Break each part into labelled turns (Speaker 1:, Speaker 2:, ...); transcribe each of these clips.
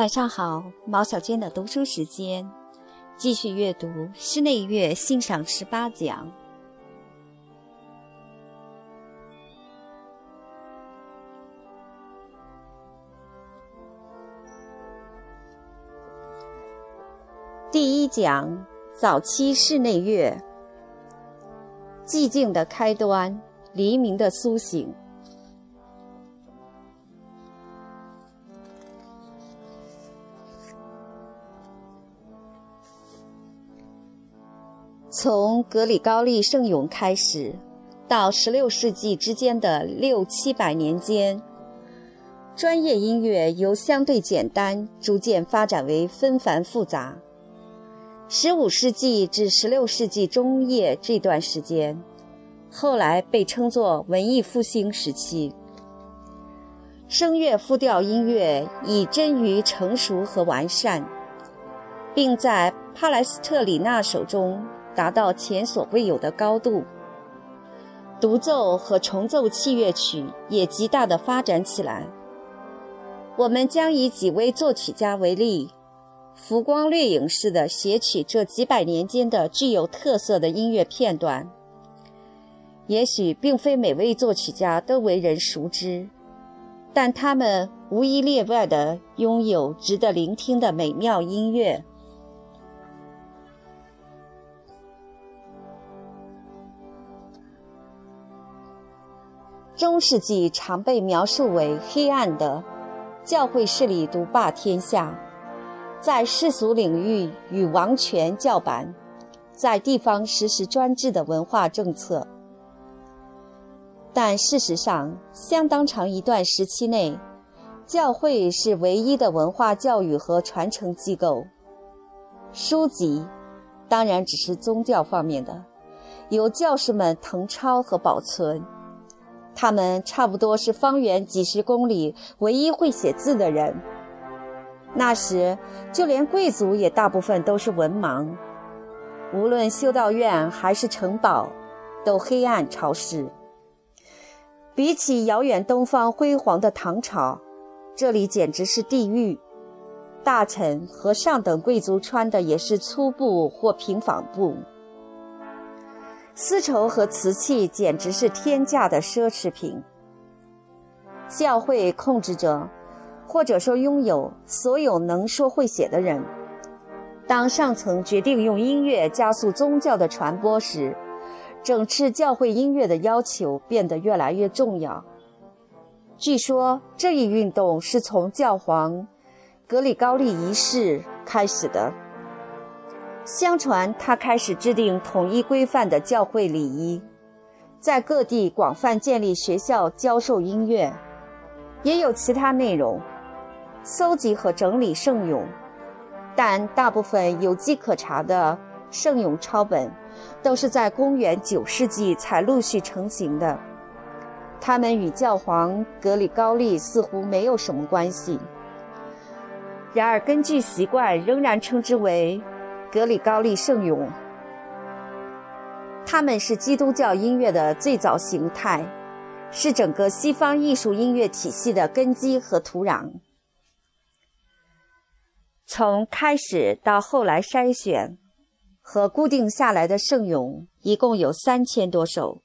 Speaker 1: 晚上好，毛小娟的读书时间，继续阅读室内乐欣赏十八讲。第一讲：早期室内乐，寂静的开端，黎明的苏醒。从格里高利圣咏开始，到16世纪之间的六七百年间，专业音乐由相对简单逐渐发展为纷繁复杂。15世纪至16世纪中叶这段时间，后来被称作文艺复兴时期，声乐复调音乐已臻于成熟和完善，并在帕莱斯特里纳手中。达到前所未有的高度，独奏和重奏器乐曲也极大的发展起来。我们将以几位作曲家为例，浮光掠影似的写取这几百年间的具有特色的音乐片段。也许并非每位作曲家都为人熟知，但他们无一例外地拥有值得聆听的美妙音乐。中世纪常被描述为黑暗的，教会势力独霸天下，在世俗领域与王权叫板，在地方实施专制的文化政策。但事实上，相当长一段时期内，教会是唯一的文化教育和传承机构。书籍，当然只是宗教方面的，由教士们誊抄和保存。他们差不多是方圆几十公里唯一会写字的人。那时，就连贵族也大部分都是文盲。无论修道院还是城堡，都黑暗潮湿。比起遥远东方辉煌的唐朝，这里简直是地狱。大臣和上等贵族穿的也是粗布或平纺布。丝绸和瓷器简直是天价的奢侈品。教会控制着，或者说拥有所有能说会写的人。当上层决定用音乐加速宗教的传播时，整治教会音乐的要求变得越来越重要。据说这一运动是从教皇格里高利一世开始的。相传，他开始制定统一规范的教会礼仪，在各地广泛建立学校教授音乐，也有其他内容，搜集和整理圣咏，但大部分有迹可查的圣咏抄本，都是在公元九世纪才陆续成型的，他们与教皇格里高利似乎没有什么关系。然而，根据习惯，仍然称之为。格里高利圣咏，他们是基督教音乐的最早形态，是整个西方艺术音乐体系的根基和土壤。从开始到后来筛选和固定下来的圣咏，一共有三千多首。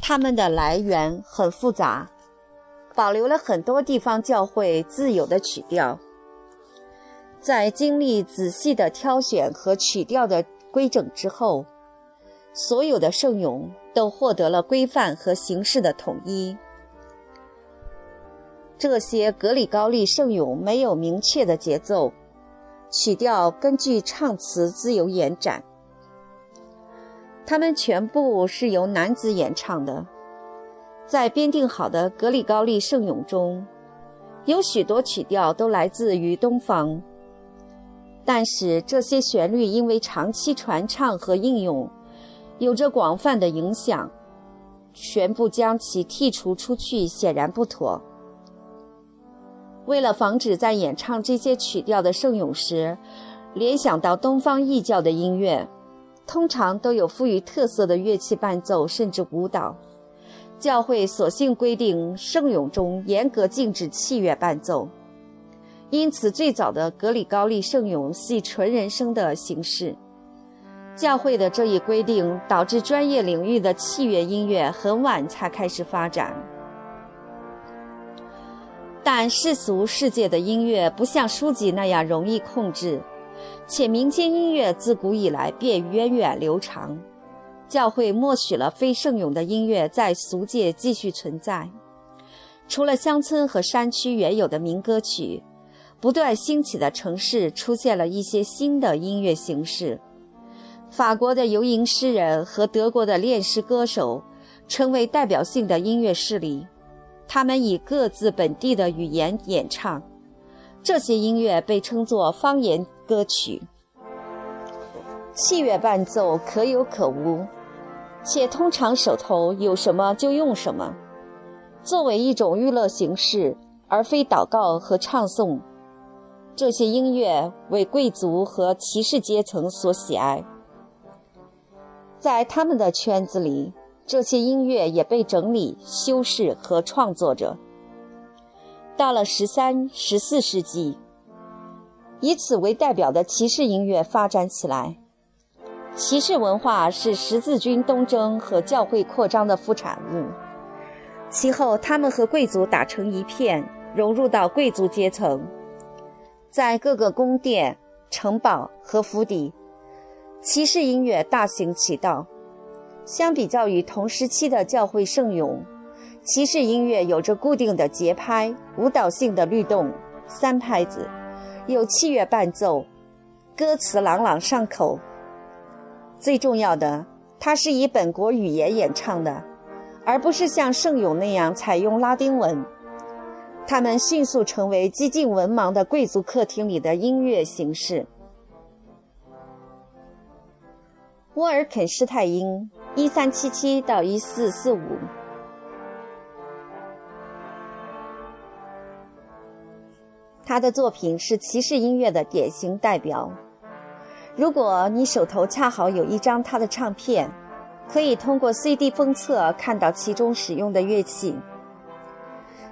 Speaker 1: 它们的来源很复杂，保留了很多地方教会自有的曲调。在经历仔细的挑选和曲调的规整之后，所有的圣咏都获得了规范和形式的统一。这些格里高利圣咏没有明确的节奏，曲调根据唱词自由延展。它们全部是由男子演唱的。在编定好的格里高利圣咏中，有许多曲调都来自于东方。但是这些旋律因为长期传唱和应用，有着广泛的影响，全部将其剔除出去显然不妥。为了防止在演唱这些曲调的圣咏时，联想到东方异教的音乐，通常都有富于特色的乐器伴奏甚至舞蹈，教会索性规定圣咏中严格禁止器乐伴奏，因此最早的格里高利圣咏系纯人声的形式。教会的这一规定导致专业领域的器乐音乐很晚才开始发展。但世俗世界的音乐不像书籍那样容易控制，且民间音乐自古以来便源远流长。教会默许了非圣咏的音乐在俗界继续存在。除了乡村和山区原有的民歌曲，不断兴起的城市出现了一些新的音乐形式。法国的游吟诗人和德国的恋诗歌手成为代表性的音乐势力，他们以各自本地的语言演唱，这些音乐被称作方言歌曲。器乐伴奏可有可无，且通常手头有什么就用什么，作为一种娱乐形式，而非祷告和唱诵。这些音乐为贵族和骑士阶层所喜爱。在他们的圈子里，这些音乐也被整理、修饰和创作着。到了十三、十四世纪，以此为代表的骑士音乐发展起来。骑士文化是十字军东征和教会扩张的副产物。其后，他们和贵族打成一片，融入到贵族阶层，在各个宫殿、城堡和府邸。骑士音乐大行其道。相比较于同时期的教会圣咏，骑士音乐有着固定的节拍、舞蹈性的律动、三拍子，有器乐伴奏，歌词朗朗上口。最重要的，它是以本国语言演唱的，而不是像圣咏那样采用拉丁文。他们迅速成为激进文盲的贵族客厅里的音乐形式。沃尔肯施泰因（一三七七到一四四五），他的作品是骑士音乐的典型代表。如果你手头恰好有一张他的唱片，可以通过 CD 封册看到其中使用的乐器。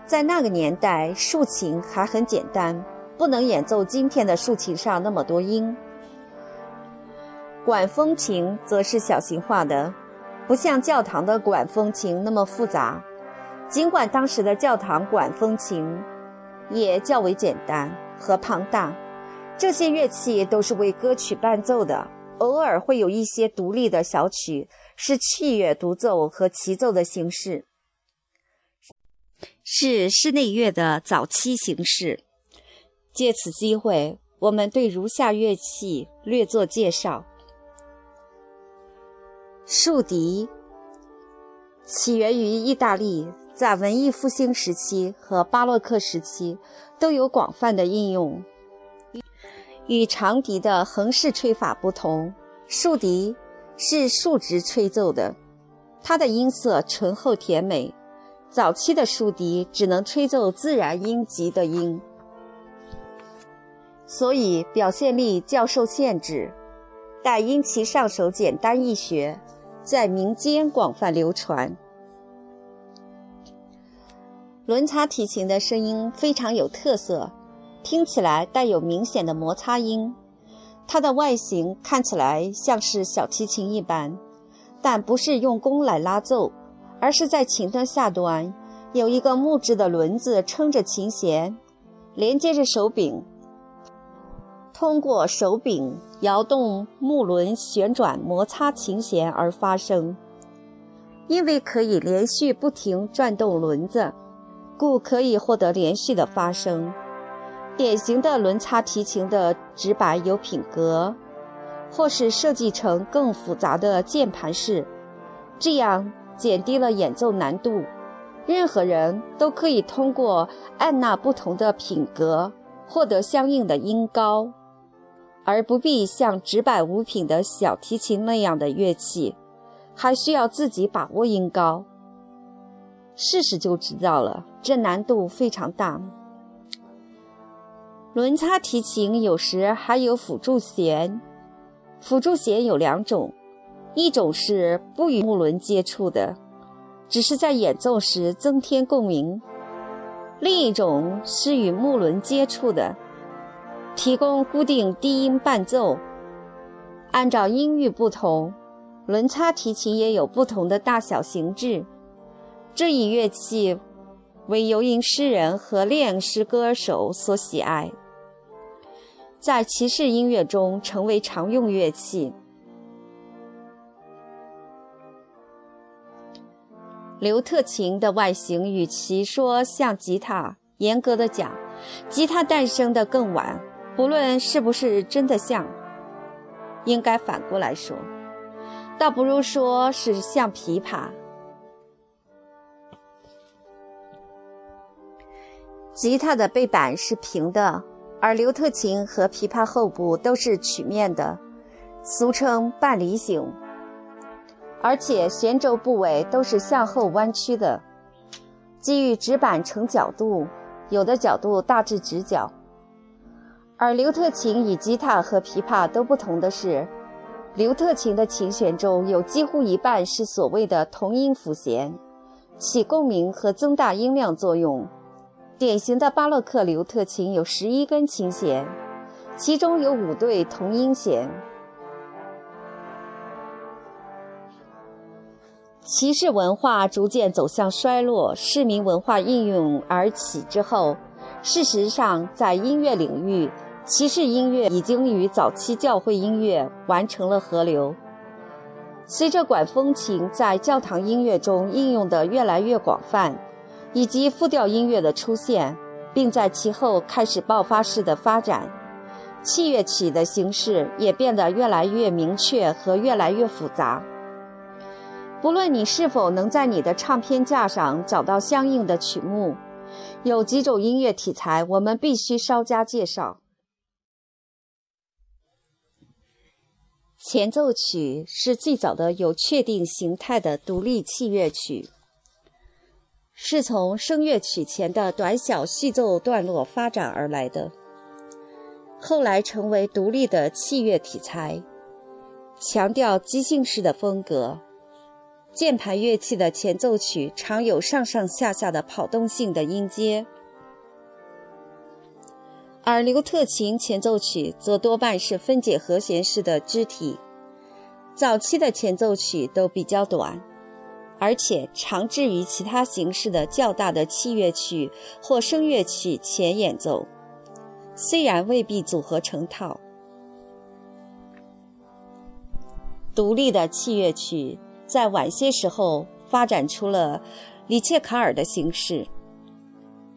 Speaker 1: 在那个年代，竖琴还很简单，不能演奏今天的竖琴上那么多音。管风琴则是小型化的，不像教堂的管风琴那么复杂。尽管当时的教堂管风琴也较为简单和庞大，这些乐器都是为歌曲伴奏的，偶尔会有一些独立的小曲，是器乐独奏和齐奏的形式，是室内乐的早期形式。借此机会，我们对如下乐器略作介绍。竖笛起源于意大利，在文艺复兴时期和巴洛克时期都有广泛的应用。与长笛的横式吹法不同，竖笛是竖直吹奏的，它的音色醇厚甜美。早期的竖笛只能吹奏自然音级的音，所以表现力较受限制，但因其上手简单易学。在民间广泛流传。轮擦提琴的声音非常有特色，听起来带有明显的摩擦音。它的外形看起来像是小提琴一般，但不是用弓来拉奏，而是在琴的下端有一个木质的轮子撑着琴弦，连接着手柄。通过手柄摇动木轮旋转摩擦琴弦而发声，因为可以连续不停转动轮子，故可以获得连续的发声。典型的轮擦提琴的指板有品格，或是设计成更复杂的键盘式，这样减低了演奏难度。任何人都可以通过按捺不同的品格获得相应的音高。而不必像直板无品的小提琴那样的乐器，还需要自己把握音高。试试就知道了，这难度非常大。轮擦提琴有时还有辅助弦，辅助弦有两种，一种是不与木轮接触的，只是在演奏时增添共鸣；另一种是与木轮接触的，提供固定低音伴奏。按照音域不同，轮擦提琴也有不同的大小形制。这一乐器为游吟诗人和练诗歌手所喜爱，在骑士音乐中成为常用乐器。刘特琴的外形与其说像吉他，严格的讲，吉他诞生的更晚。不论是不是真的像，应该反过来说，倒不如说是像琵琶。吉他的背板是平的，而刘特琴和琵琶后部都是曲面的，俗称半梨形。而且弦轴部位都是向后弯曲的，基于指板呈角度，有的角度大致直角。而刘特琴与吉他和琵琶都不同的是，刘特琴的琴弦中有几乎一半是所谓的同音辅弦，起共鸣和增大音量作用。典型的巴洛克刘特琴有十一根琴弦，其中有五对同音弦。骑士文化逐渐走向衰落，市民文化应运而起之后，事实上，在音乐领域，骑士音乐已经与早期教会音乐完成了合流。随着管风琴在教堂音乐中应用的越来越广泛，以及复调音乐的出现，并在其后开始爆发式的发展，器乐曲的形式也变得越来越明确和越来越复杂。不论你是否能在你的唱片架上找到相应的曲目，有几种音乐题材我们必须稍加介绍。前奏曲是最早的有确定形态的独立器乐曲，是从声乐曲前的短小序奏段落发展而来的，后来成为独立的器乐题材，强调即兴式的风格。键盘乐器的前奏曲常有上上下下的跑动性的音阶，而刘特琴前奏曲则多半是分解和弦式的肢体。早期的前奏曲都比较短，而且常置于其他形式的较大的器乐曲或声乐曲前演奏，虽然未必组合成套。独立的器乐曲。在晚些时候发展出了里切卡尔的形式，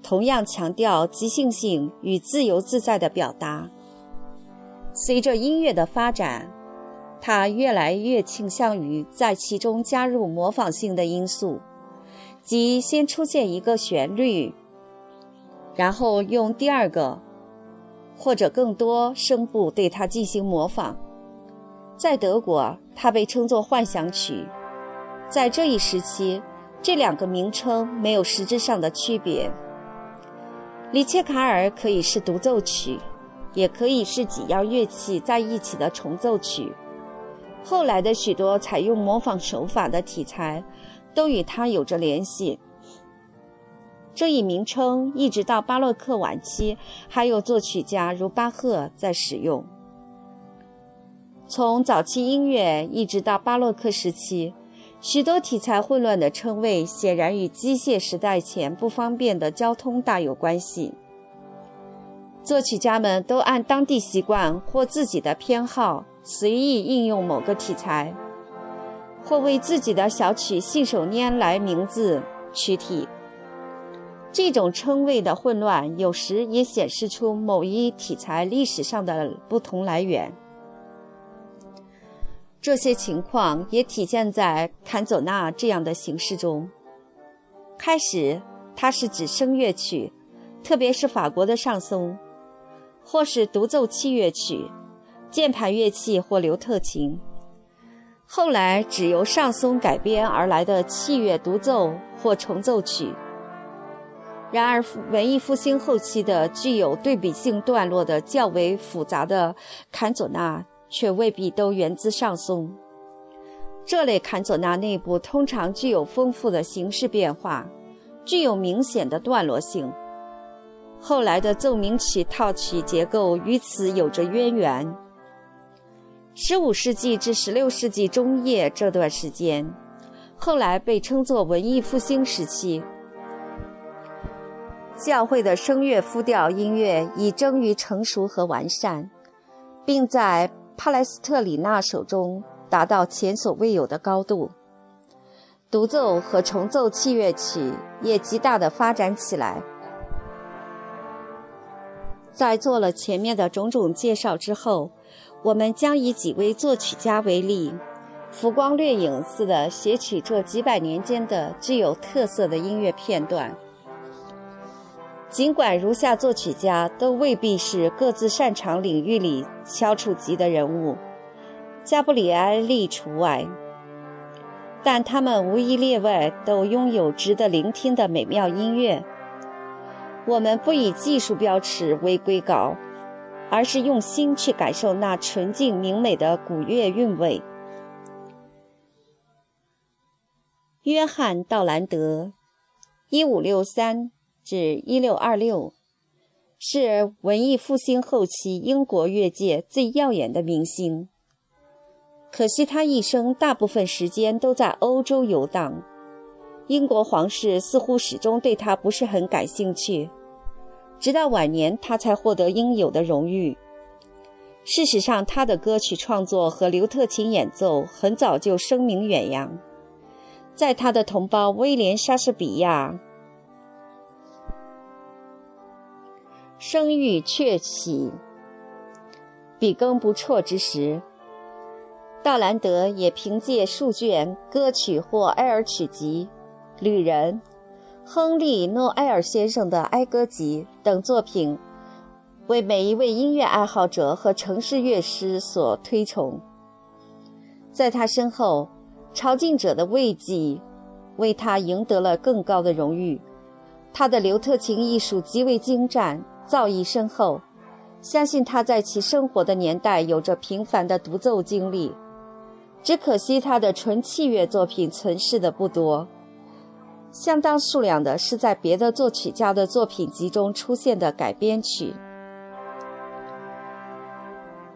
Speaker 1: 同样强调即兴性与自由自在的表达。随着音乐的发展，他越来越倾向于在其中加入模仿性的因素，即先出现一个旋律，然后用第二个或者更多声部对它进行模仿。在德国，它被称作幻想曲。在这一时期，这两个名称没有实质上的区别。里切卡尔可以是独奏曲，也可以是几样乐器在一起的重奏曲。后来的许多采用模仿手法的题材，都与它有着联系。这一名称一直到巴洛克晚期，还有作曲家如巴赫在使用。从早期音乐一直到巴洛克时期。许多题材混乱的称谓，显然与机械时代前不方便的交通大有关系。作曲家们都按当地习惯或自己的偏好，随意应用某个题材，或为自己的小曲信手拈来名字、曲体。这种称谓的混乱，有时也显示出某一体材历史上的不同来源。这些情况也体现在坎佐纳这样的形式中。开始，它是指声乐曲，特别是法国的上松，或是独奏器乐曲，键盘乐器或刘特琴。后来，只由上松改编而来的器乐独奏或重奏曲。然而，文艺复兴后期的具有对比性段落的较为复杂的坎佐纳。却未必都源自上松。这类坎佐纳内部通常具有丰富的形式变化，具有明显的段落性。后来的奏鸣曲套曲结构与此有着渊源。十五世纪至十六世纪中叶这段时间，后来被称作文艺复兴时期。教会的声乐复调音乐已臻于成熟和完善，并在帕莱斯特里纳手中达到前所未有的高度。独奏和重奏器乐曲也极大地发展起来。在做了前面的种种介绍之后，我们将以几位作曲家为例，浮光掠影似的写取这几百年间的具有特色的音乐片段。尽管如下作曲家都未必是各自擅长领域里翘楚级的人物，加布里埃利除外，但他们无一例外都拥有值得聆听的美妙音乐。我们不以技术标尺为归稿，而是用心去感受那纯净明美的古乐韵味。约翰·道兰德，一五六三。至一六二六，是文艺复兴后期英国乐界最耀眼的明星。可惜他一生大部分时间都在欧洲游荡，英国皇室似乎始终对他不是很感兴趣。直到晚年，他才获得应有的荣誉。事实上，他的歌曲创作和刘特琴演奏很早就声名远扬，在他的同胞威廉·莎士比亚。声誉鹊起，笔耕不辍之时，道兰德也凭借数卷歌曲或哀尔曲集、《旅人》、亨利·诺埃尔先生的哀歌集等作品，为每一位音乐爱好者和城市乐师所推崇。在他身后，朝觐者的慰藉为他赢得了更高的荣誉。他的刘特琴艺术极为精湛。造诣深厚，相信他在其生活的年代有着频繁的独奏经历。只可惜他的纯器乐作品存世的不多，相当数量的是在别的作曲家的作品集中出现的改编曲。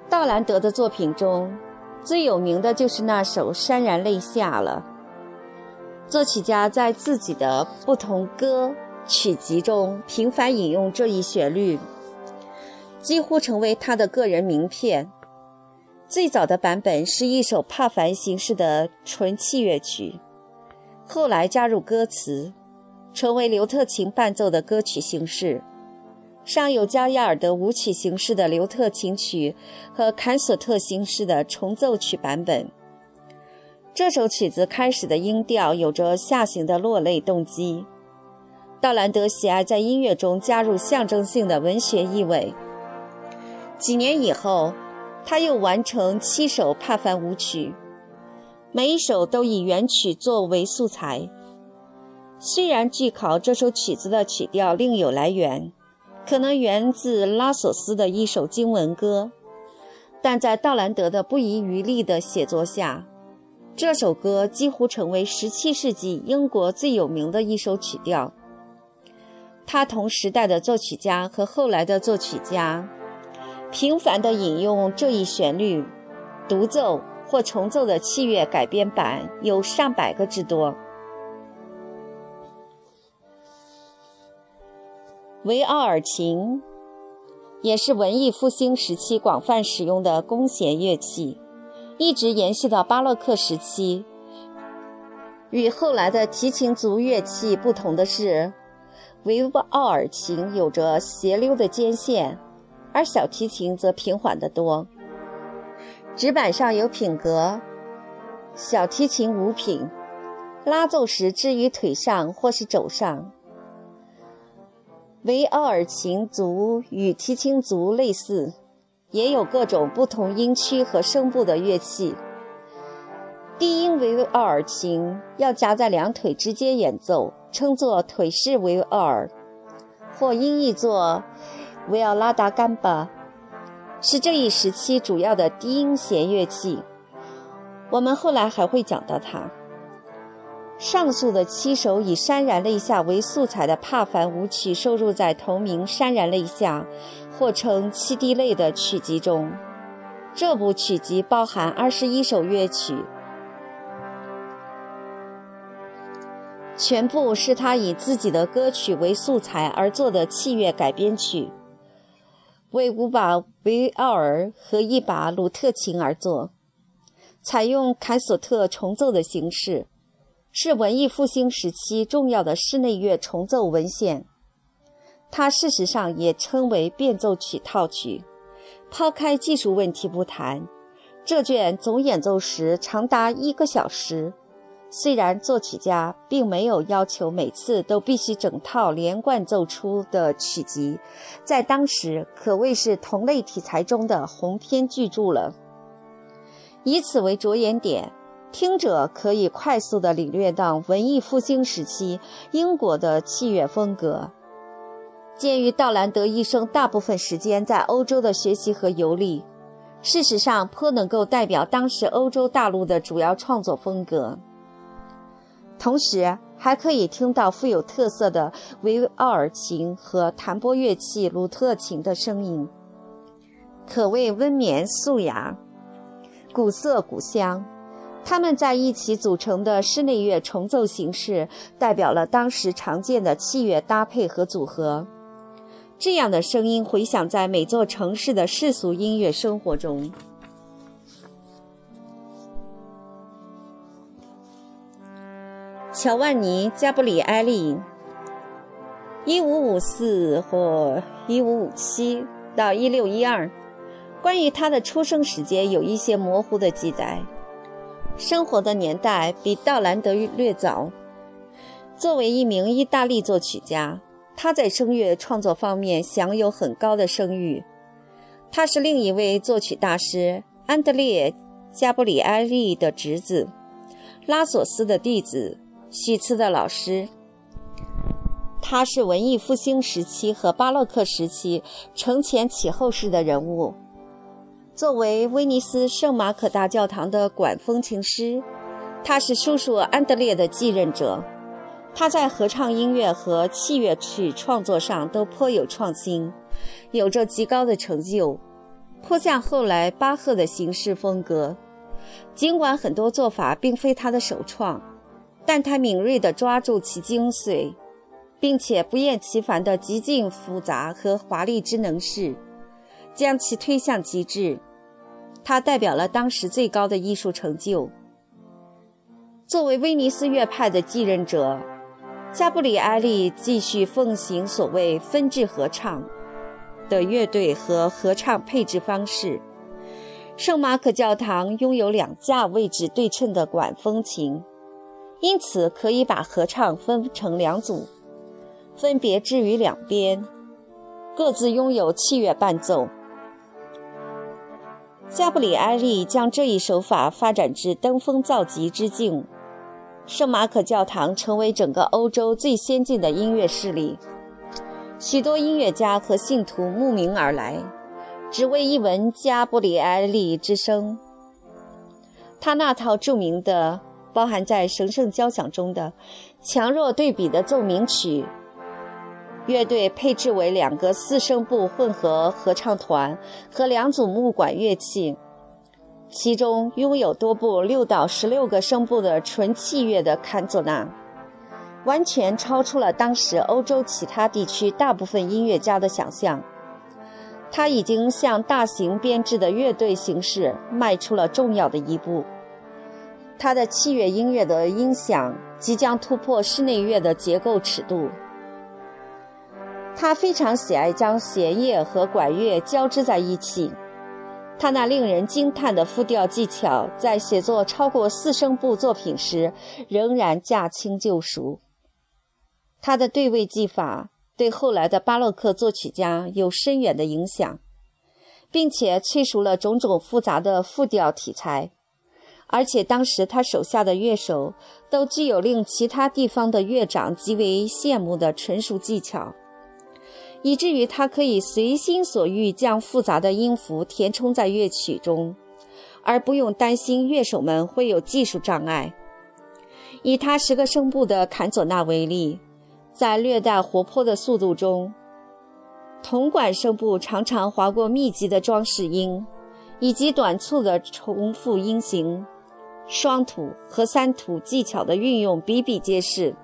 Speaker 1: 道兰德的作品中最有名的就是那首《潸然泪下》了。作曲家在自己的不同歌。曲集中频繁引用这一旋律，几乎成为他的个人名片。最早的版本是一首帕凡形式的纯器乐曲，后来加入歌词，成为刘特琴伴奏的歌曲形式。尚有加亚尔德舞曲形式的刘特琴曲和坎索特形式的重奏曲版本。这首曲子开始的音调有着下行的落泪动机。道兰德喜爱在音乐中加入象征性的文学意味。几年以后，他又完成七首帕凡舞曲，每一首都以原曲作为素材。虽然据考这首曲子的曲调另有来源，可能源自拉索斯的一首经文歌，但在道兰德的不遗余力的写作下，这首歌几乎成为17世纪英国最有名的一首曲调。他同时代的作曲家和后来的作曲家，频繁地引用这一旋律，独奏或重奏的器乐改编版有上百个之多。维奥尔琴也是文艺复兴时期广泛使用的弓弦乐器，一直延续到巴洛克时期。与后来的提琴族乐器不同的是。维奥尔琴有着斜溜的肩线，而小提琴则平缓得多。指板上有品格，小提琴无品，拉奏时置于腿上或是肘上。维奥尔琴族与提琴族类似，也有各种不同音区和声部的乐器。低音维奥尔琴要夹在两腿之间演奏。称作腿式维奥尔，或音译作维奥拉达甘巴，是这一时期主要的低音弦乐器。我们后来还会讲到它。上述的七首以潸然泪下为素材的帕凡舞曲收入在同名《潸然泪下》或称《七滴泪》的曲集中。这部曲集包含二十一首乐曲，全部是他以自己的歌曲为素材而作的器乐改编曲，为五把维奥尔和一把鲁特琴而作，采用凯索特重奏的形式。是文艺复兴时期重要的室内乐重奏文献，它事实上也称为变奏曲套曲。抛开技术问题不谈，这卷总演奏时长达一个小时。虽然作曲家并没有要求每次都必须整套连贯奏出的曲集，在当时可谓是同类题材中的鸿篇巨著了。以此为着眼点。听者可以快速地领略到文艺复兴时期英国的器乐风格。鉴于道兰德一生大部分时间在欧洲的学习和游历，事实上颇能够代表当时欧洲大陆的主要创作风格。同时，还可以听到富有特色的维奥尔琴和弹拨乐器鲁特琴的声音，可谓温绵素雅，古色古香。他们在一起组成的室内乐重奏形式，代表了当时常见的器乐搭配和组合。这样的声音回响在每座城市的世俗音乐生活中。乔万尼·加布里埃利（一五五四或一五五七到一六一二），关于他的出生时间有一些模糊的记载。生活的年代比道兰德略早。作为一名意大利作曲家，他在声乐创作方面享有很高的声誉。他是另一位作曲大师安德烈·加布里埃利的侄子，拉索斯的弟子，许茨的老师。他是文艺复兴时期和巴洛克时期承前启后式的人物。作为威尼斯圣马可大教堂的管风琴师，他是叔叔安德烈的继任者。他在合唱音乐和器乐曲创作上都颇有创新，有着极高的成就，颇像后来巴赫的形式风格。尽管很多做法并非他的首创，但他敏锐地抓住其精髓，并且不厌其烦地极尽复杂和华丽之能事，将其推向极致。他代表了当时最高的艺术成就。作为威尼斯乐派的继任者，加布里埃利继续奉行所谓分制合唱的乐队和合唱配置方式。圣马可教堂拥有两架位置对称的管风琴，因此可以把合唱分成两组，分别置于两边，各自拥有器乐伴奏。加布里埃利将这一手法发展至登峰造极之境，圣马可教堂成为整个欧洲最先进的音乐势力。许多音乐家和信徒慕名而来，只为一闻加布里埃利之声。他那套著名的、包含在神圣交响中的强弱对比的奏鸣曲。乐队配置为两个四声部混合合唱团和两组木管乐器，其中拥有多部六到十六个声部的纯器乐的坎佐纳，完全超出了当时欧洲其他地区大部分音乐家的想象。他已经向大型编制的乐队形式迈出了重要的一步。他的器乐音乐的音响即将突破室内乐的结构尺度。他非常喜爱将弦乐和管乐交织在一起。他那令人惊叹的复调技巧，在写作超过四声部作品时仍然驾轻就熟。他的对位技法对后来的巴洛克作曲家有深远的影响，并且催熟了种种复杂的复调题材。而且当时他手下的乐手都具有令其他地方的乐长极为羡慕的纯熟技巧。以至于他可以随心所欲将复杂的音符填充在乐曲中，而不用担心乐手们会有技术障碍。以他十个声部的坎佐纳为例，在略带活泼的速度中，铜管声部常常划过密集的装饰音，以及短促的重复音型，双吐和三吐技巧的运用比比皆是。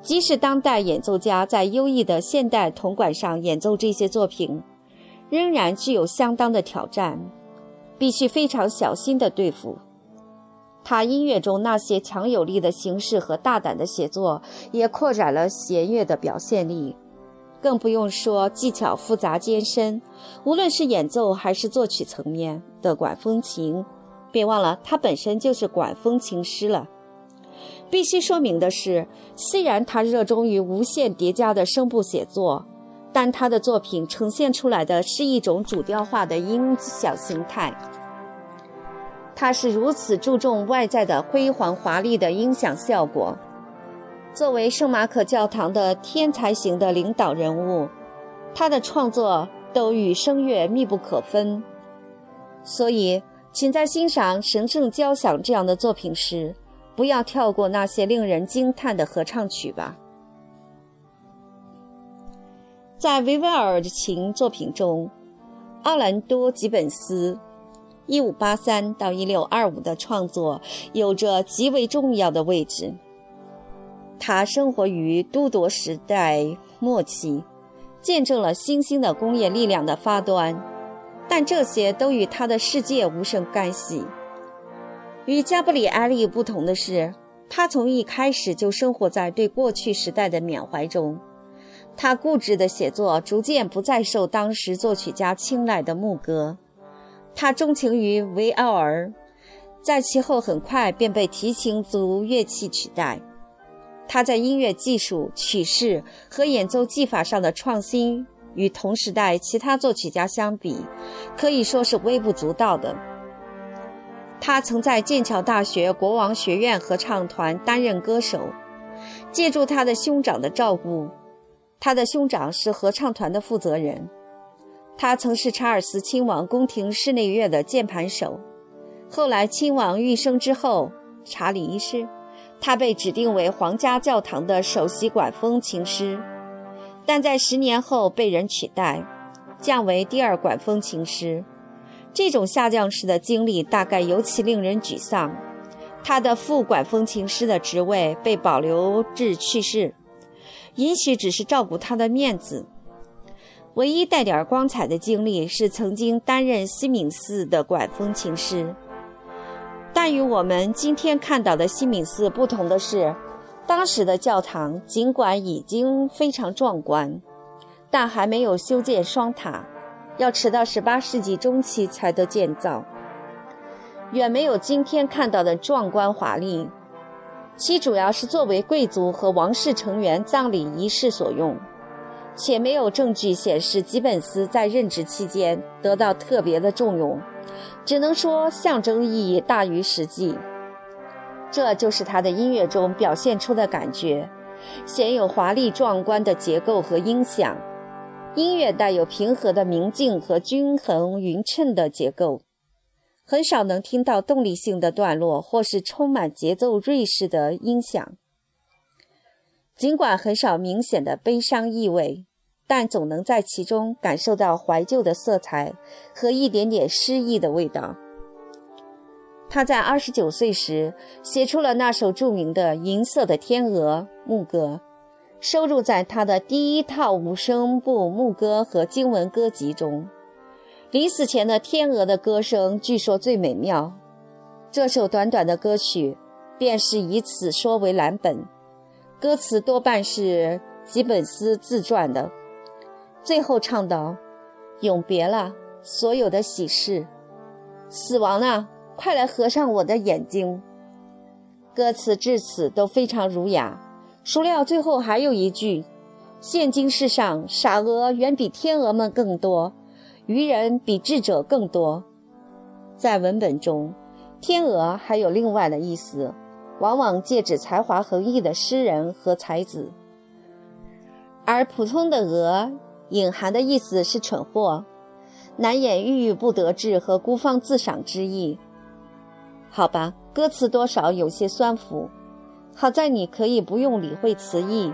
Speaker 1: 即使当代演奏家在优异的现代铜管上演奏这些作品，仍然具有相当的挑战，必须非常小心地对付。他音乐中那些强有力的形式和大胆的写作，也扩展了弦乐的表现力。更不用说技巧复杂艰深，无论是演奏还是作曲层面的管风琴。别忘了，他本身就是管风琴师了。必须说明的是，虽然他热衷于无限叠加的声部写作，但他的作品呈现出来的是一种主调化的音响形态。他是如此注重外在的辉煌华丽的音响效果。作为圣马可教堂的天才型的领导人物，他的创作都与声乐密不可分。所以，请在欣赏神圣交响这样的作品时，不要跳过那些令人惊叹的合唱曲吧。在维维尔的琴作品中，奥兰多·吉本斯 （1583 到 1625） 的创作有着极为重要的位置。他生活于都铎时代末期，见证了新兴的工业力量的发端，但这些都与他的世界无甚干系。与加布里埃利不同的是，他从一开始就生活在对过去时代的缅怀中。他固执的写作逐渐不再受当时作曲家青睐的牧歌。他钟情于维奥尔，在其后很快便被提琴族乐器取代。他在音乐技术、曲式和演奏技法上的创新，与同时代其他作曲家相比，可以说是微不足道的。他曾在剑桥大学国王学院合唱团担任歌手，借助他的兄长的照顾，他的兄长是合唱团的负责人。他曾是查尔斯亲王宫廷室内乐的键盘手。后来亲王遇生之后，查理一世，他被指定为皇家教堂的首席管风琴师，但在十年后被人取代，降为第二管风琴师。这种下降式的经历大概尤其令人沮丧。他的副管风琴师的职位被保留至去世，也许只是照顾他的面子。唯一带点光彩的经历是曾经担任西敏寺的管风琴师。但与我们今天看到的西敏寺不同的是，当时的教堂尽管已经非常壮观，但还没有修建双塔。要迟到十八世纪中期才得建造，远没有今天看到的壮观华丽。其主要是作为贵族和王室成员葬礼仪式所用，且没有证据显示吉本斯在任职期间得到特别的重用，只能说象征意义大于实际。这就是他的音乐中表现出的感觉，鲜有华丽壮观的结构和音响。音乐带有平和的明净和均衡匀称的结构，很少能听到动力性的段落或是充满节奏锐势的音响。尽管很少明显的悲伤意味，但总能在其中感受到怀旧的色彩和一点点诗意的味道。他在二十九岁时写出了那首著名的《银色的天鹅》牧歌。收录在他的第一套五声部牧歌和经文歌集中。临死前的天鹅的歌声据说最美妙。这首短短的歌曲，便是以此说为蓝本，歌词多半是吉本斯自传的。最后唱道：“永别了，所有的喜事，死亡啊，快来合上我的眼睛。”歌词至此都非常儒雅。孰料最后还有一句：“现今世上傻鹅远比天鹅们更多，愚人比智者更多。”在文本中，天鹅还有另外的意思，往往借指才华横溢的诗人和才子；而普通的鹅，隐含的意思是蠢货。难掩郁郁不得志和孤芳自赏之意。好吧，歌词多少有些酸腐，好在你可以不用理会词义，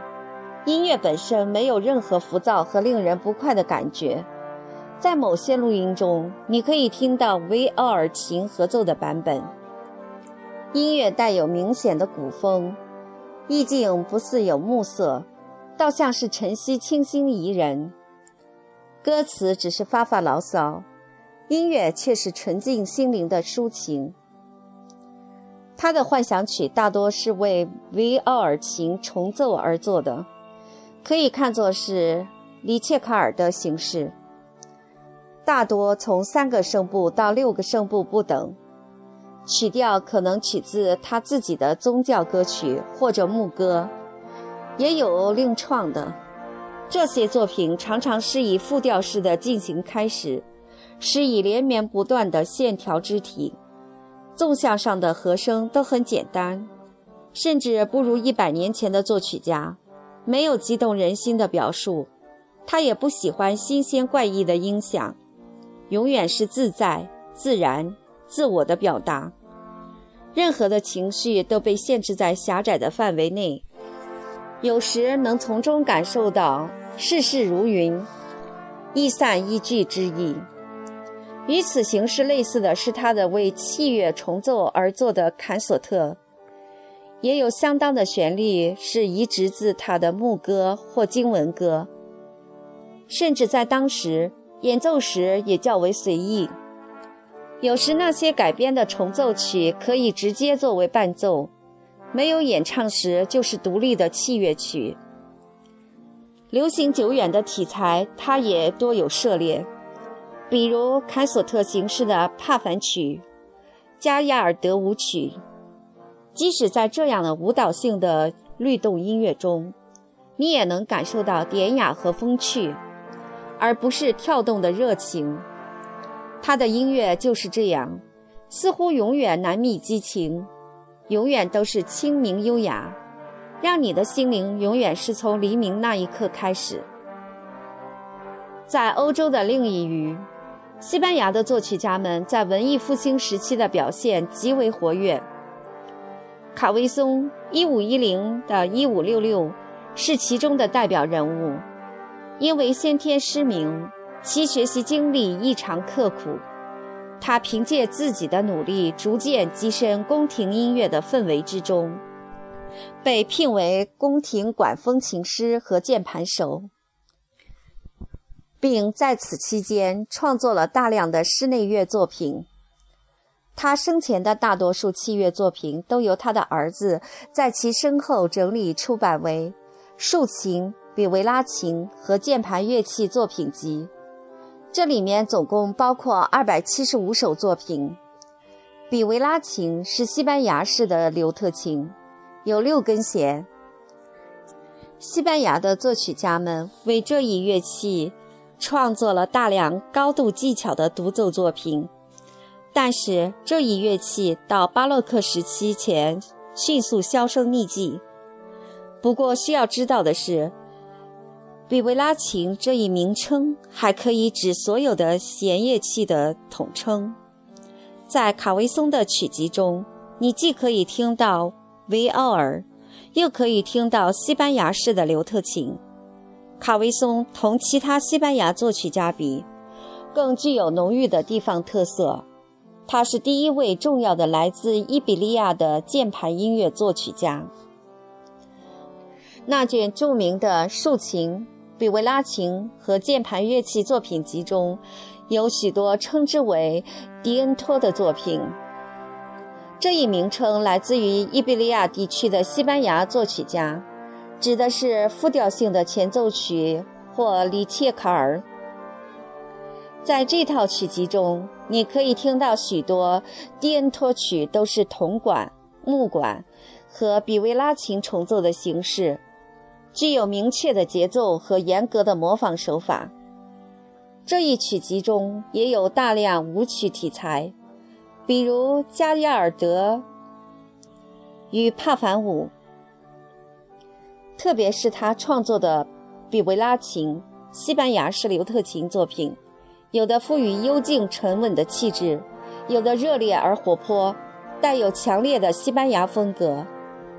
Speaker 1: 音乐本身没有任何浮躁和令人不快的感觉。在某些录音中，你可以听到维奥尔琴合奏的版本。音乐带有明显的古风，意境不似有暮色，倒像是晨曦清新宜人。歌词只是发发牢骚，音乐却是纯净心灵的抒情。他的幻想曲大多是为维奥尔琴重奏而作的，可以看作是里切卡尔的形式。大多从三个声部到六个声部不等，曲调可能取自他自己的宗教歌曲或者牧歌，也有另创的。这些作品常常是以复调式的进行开始，是以连绵不断的线条肢体，纵向上的和声都很简单，甚至不如一百年前的作曲家，没有激动人心的表述。他也不喜欢新鲜怪异的音响。永远是自在、自然、自我的表达，任何的情绪都被限制在狭窄的范围内，有时能从中感受到世事如云，易散易聚之意。与此形式类似的是他的为器乐重奏而作的坎索特，也有相当的旋律是移植自他的牧歌或经文歌，甚至在当时。演奏时也较为随意，有时那些改编的重奏曲可以直接作为伴奏，没有演唱时就是独立的器乐曲。流行久远的题材，他也多有涉猎，比如坎索特形式的帕凡曲、加亚尔德舞曲。即使在这样的舞蹈性的律动音乐中，你也能感受到典雅和风趣。而不是跳动的热情，他的音乐就是这样，似乎永远难觅激情，永远都是清明优雅，让你的心灵永远是从黎明那一刻开始。在欧洲的另一隅，西班牙的作曲家们在文艺复兴时期的表现极为活跃。卡维松（一五一零的一五六六）是其中的代表人物。因为先天失明，其学习经历异常刻苦。他凭借自己的努力，逐渐跻身宫廷音乐的氛围之中，被聘为宫廷管风琴师和键盘手，并在此期间创作了大量的室内乐作品。他生前的大多数器乐作品都由他的儿子在其身后整理出版为竖琴。比维拉琴和键盘乐器作品集，这里面总共包括二百七十五首作品。比维拉琴是西班牙式的刘特琴，有六根弦。西班牙的作曲家们为这一乐器创作了大量高度技巧的独奏作品，但是这一乐器到巴洛克时期前迅速销声匿迹。不过需要知道的是。比维拉琴这一名称还可以指所有的弦乐器的统称。在卡维松的曲集中，你既可以听到维奥尔，又可以听到西班牙式的刘特琴。卡维松同其他西班牙作曲家比，更具有浓郁的地方特色。他是第一位重要的来自伊比利亚的键盘音乐作曲家。那卷著名的竖琴。比维拉琴和键盘乐器作品集中，有许多称之为迪恩托的作品。这一名称来自于伊比利亚地区的西班牙作曲家，指的是复调性的前奏曲或里切卡尔。在这套曲集中，你可以听到许多迪恩托曲都是铜管、木管和比维拉琴重奏的形式。具有明确的节奏和严格的模仿手法。这一曲集中也有大量舞曲题材，比如加亚尔德与帕凡舞，特别是他创作的比维拉琴、西班牙式刘特琴作品，有的赋予幽静沉稳的气质，有的热烈而活泼，带有强烈的西班牙风格。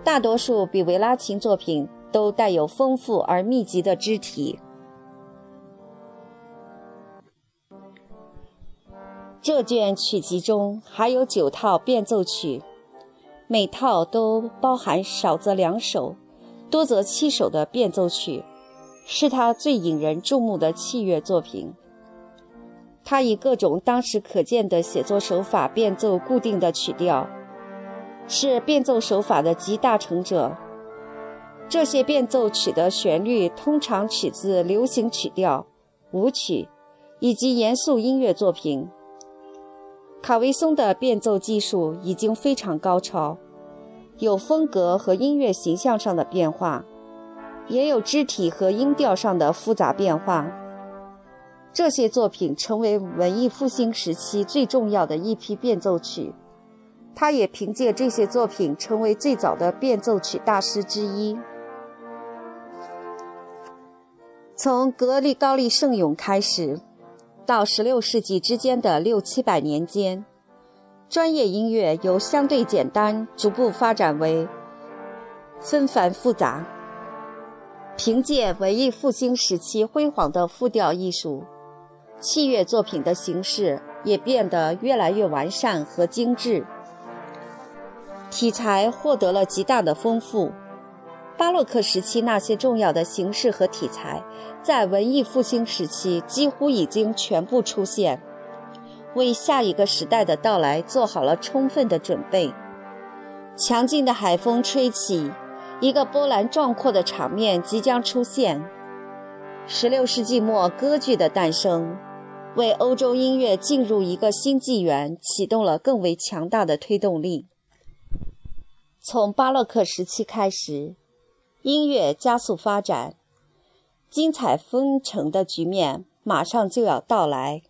Speaker 1: 大多数比维拉琴作品都带有丰富而密集的肢体。这卷曲集中还有九套变奏曲，每套都包含少则两首，多则七首的变奏曲，是他最引人注目的器乐作品。他以各种当时可见的写作手法变奏固定的曲调，是变奏手法的集大成者。这些变奏曲的旋律通常取自流行曲调、舞曲以及严肃音乐作品。卡维松的变奏技术已经非常高超，有风格和音乐形象上的变化，也有肢体和音调上的复杂变化。这些作品成为文艺复兴时期最重要的一批变奏曲，他也凭借这些作品成为最早的变奏曲大师之一。从格里高利圣咏开始。到16世纪之间的六七百年间，专业音乐由相对简单逐步发展为纷繁复杂。凭借文艺复兴时期辉煌的复调艺术，器乐作品的形式也变得越来越完善和精致，题材获得了极大的丰富。巴洛克时期那些重要的形式和题材，在文艺复兴时期几乎已经全部出现，为下一个时代的到来做好了充分的准备。强劲的海风吹起，一个波澜壮阔的场面即将出现。16世纪末，歌剧的诞生，为欧洲音乐进入一个新纪元启动了更为强大的推动力。从巴洛克时期开始。音乐加速发展，精彩纷呈的局面马上就要到来。